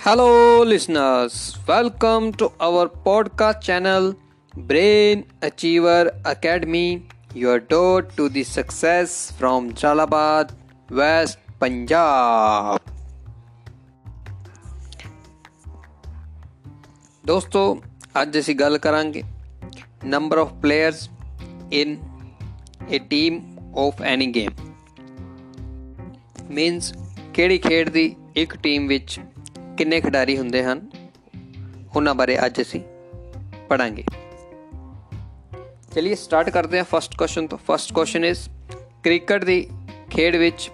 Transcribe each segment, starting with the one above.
Hello, listeners. Welcome to our podcast channel, Brain Achiever Academy, your door to the success from Jalabad, West Punjab. ਦੋਸਤੋ ਅੱਜ ਅਸੀਂ ਗੱਲ ਕਰਾਂਗੇ number of players in a team of any game means ਕਿਹੜੀ ਖੇਡ ਦੀ ਇੱਕ team ਵਿੱਚ ਕਿੰਨੇ ਖਿਡਾਰੀ ਹੁੰਦੇ ਹਨ? ਉਹਨਾਂ ਬਾਰੇ ਅੱਜ ਅਸੀਂ ਪੜਾਂਗੇ ਚਲਿਏ ਸਟਾਰਟ ਕਰਦੇ ਹਾਂ ਫਸਟ ਕੁਐਸਚਨ ਤੋਂ। ਫਸਟ ਕੁਐਸਚਨ ਇਜ਼ ਕ੍ਰਿਕਟ ਦੀ ਖੇਡ ਵਿੱਚ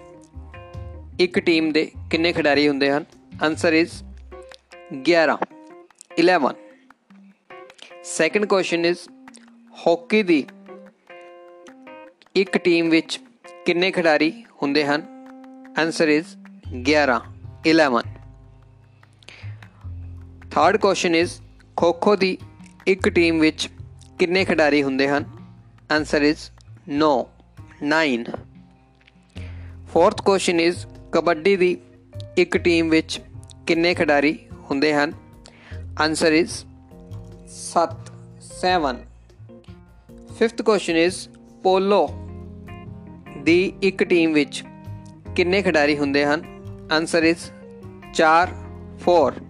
ਇੱਕ ਟੀਮ ਦੇ ਕਿੰਨੇ ਖਿਡਾਰੀ ਹੁੰਦੇ ਹਨ? Answer is 11 11 second question is hockey ਦੀ ਇੱਕ ਟੀਮ ਵਿੱਚ ਕਿੰਨੇ ਖਿਡਾਰੀ ਹੁੰਦੇ ਹਨ? Answer is 11 11 third question is kho kho ਦੀ ਇੱਕ ਟੀਮ ਵਿੱਚ ਕਿੰਨੇ ਖਿਡਾਰੀ ਹੁੰਦੇ ਹਨ? Answer is 9 9 fourth question is kabaddi ਦੀ ਇੱਕ ਟੀਮ ਵਿੱਚ ਕਿੰਨੇ ਖਿਡਾਰੀ ਹੁੰਦੇ ਹਨ? Answer is 7 7 fifth question is polo ਦੀ ਇੱਕ ਟੀਮ ਵਿੱਚ ਕਿੰਨੇ ਖਿਡਾਰੀ ਹੁੰਦੇ ਹਨ? Answer is 4 4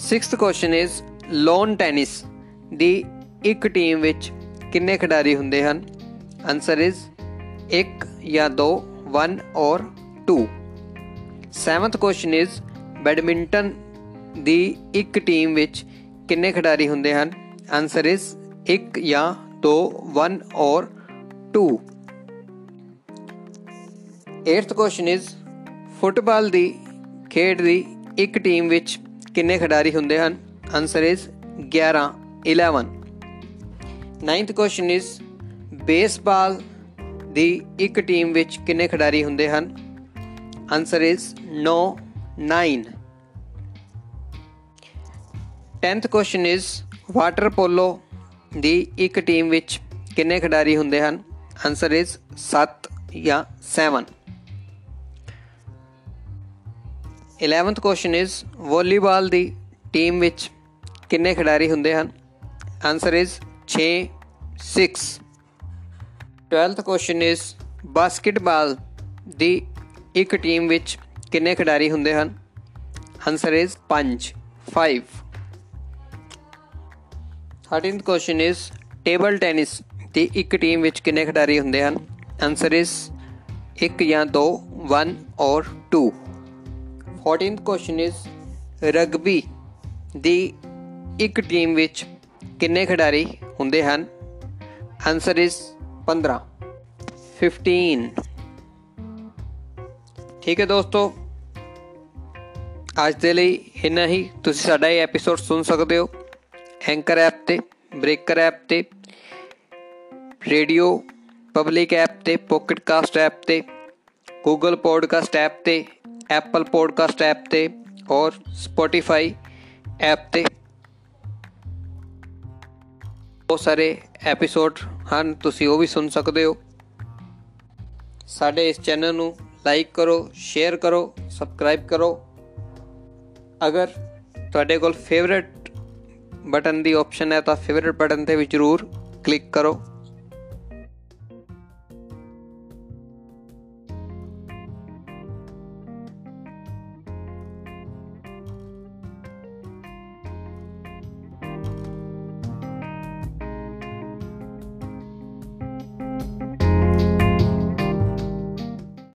sixth question is lawn tennis ਦੀ ਇੱਕ ਟੀਮ ਵਿੱਚ ਕਿੰਨੇ ਖਿਡਾਰੀ ਹੁੰਦੇ ਹਨ? ਆਨਸਰ ਇਜ਼ 1 ਜਾਂ 2 1 ਔਰ 2 ਸੈਵਨਥ ਕੁਐਸਚਨ ਇਜ਼ ਬੈਡਮਿੰਟਨ ਦੀ ਇੱਕ ਟੀਮ ਵਿੱਚ ਕਿੰਨੇ ਖਿਡਾਰੀ ਹੁੰਦੇ ਹਨ? ਆਨਸਰ ਇਜ਼ 1 ਜਾਂ 2 1 ਔਰ 2 8th ਕੁਐਸਚਨ ਇਜ਼ ਫੁੱਟਬਾਲ ਦੀ ਖੇਡ ਦੀ ਇੱਕ ਟੀਮ ਵਿੱਚ ਕਿੰਨੇ ਖਿਡਾਰੀ ਹੁੰਦੇ ਹਨ? Answer is 11 11 9th question is baseball ਦੀ ਇੱਕ ਟੀਮ ਵਿੱਚ ਕਿੰਨੇ ਖਿਡਾਰੀ ਹੁੰਦੇ ਹਨ? Answer is 9 9 10th question is water polo ਦੀ ਇੱਕ ਟੀਮ ਵਿੱਚ ਕਿੰਨੇ ਖਿਡਾਰੀ ਹੁੰਦੇ ਹਨ? ਆਨਸਰ ਇਜ਼ 7 ਜਾਂ 7 11th ਕੁਐਸਚਨ ਇਜ਼ ਵਾਲੀਬਾਲ ਦੀ ਟੀਮ ਵਿੱਚ ਕਿੰਨੇ ਖਿਡਾਰੀ ਹੁੰਦੇ ਹਨ? Answer is 6 6 12th question is basketball ਦੀ ਇੱਕ ਟੀਮ ਵਿੱਚ ਕਿੰਨੇ ਖਿਡਾਰੀ ਹੁੰਦੇ ਹਨ? Answer is 5 5 13th question is table tennis ਦੀ ਇੱਕ ਟੀਮ ਵਿੱਚ ਕਿੰਨੇ ਖਿਡਾਰੀ ਹੁੰਦੇ ਹਨ? ਆਨਸਰ ਇਜ਼ 1 ਜਾਂ 2 1 ਔਰ 2 14th ਕੁਐਸਚਨ ਇਜ਼ ਰਗਬੀ ਦੀ ਇੱਕ ਟੀਮ ਵਿੱਚ ਕਿੰਨੇ ਖਿਡਾਰੀ ਹੁੰਦੇ ਹਨ? ਆਨਸਰ ਇਜ਼ 15 15 ਠੀਕ ਹੈ ਦੋਸਤੋ, ਅੱਜ ਦੇ ਲਈ ਇੰਨਾ ਹੀ। ਤੁਸੀਂ ਸਾਡਾ ਇਹ ਐਪੀਸੋਡ ਸੁਣ ਸਕਦੇ ਹੋ ਐਂਕਰ ਐਪ ਤੇ ਬ੍ਰੇਕਰ ਐਪ ਤੇ ਰੇਡੀਓ ਪਬਲਿਕ ਐਪ ਤੇ ਪੋਕਟ ਕਾਸਟ ਐਪ ਤੇ ਗੂਗਲ ਪੋਡਕਾਸਟ ਐਪ ਤੇ ਐਪਲ ਪੋਡਕਾਸਟ ਐਪ ਤੇ ਔਰ ਸਪੋਟੀਫਾਈ ਐਪ ਤੇ। ਬਹੁਤ ਸਾਰੇ ਐਪੀਸੋਡ ਹਨ, ਤੁਸੀਂ ਉਹ ਵੀ ਸੁਣ ਸਕਦੇ ਹੋ। ਸਾਡੇ ਇਸ ਚੈਨਲ ਨੂੰ ਲਾਈਕ ਕਰੋ ਸ਼ੇਅਰ ਕਰੋ ਸਬਸਕ੍ਰਾਈਬ ਕਰੋ। ਅਗਰ ਤੁਹਾਡੇ ਕੋਲ ਫੇਵਰਿਟ ਬਟਨ ਦੀ ਆਪਸ਼ਨ ਹੈ, ਤਾਂ ਫੇਵਰਿਟ ਬਟਨ ਤੇ ਵੀ ਜ਼ਰੂਰ ਕਲਿੱਕ ਕਰੋ।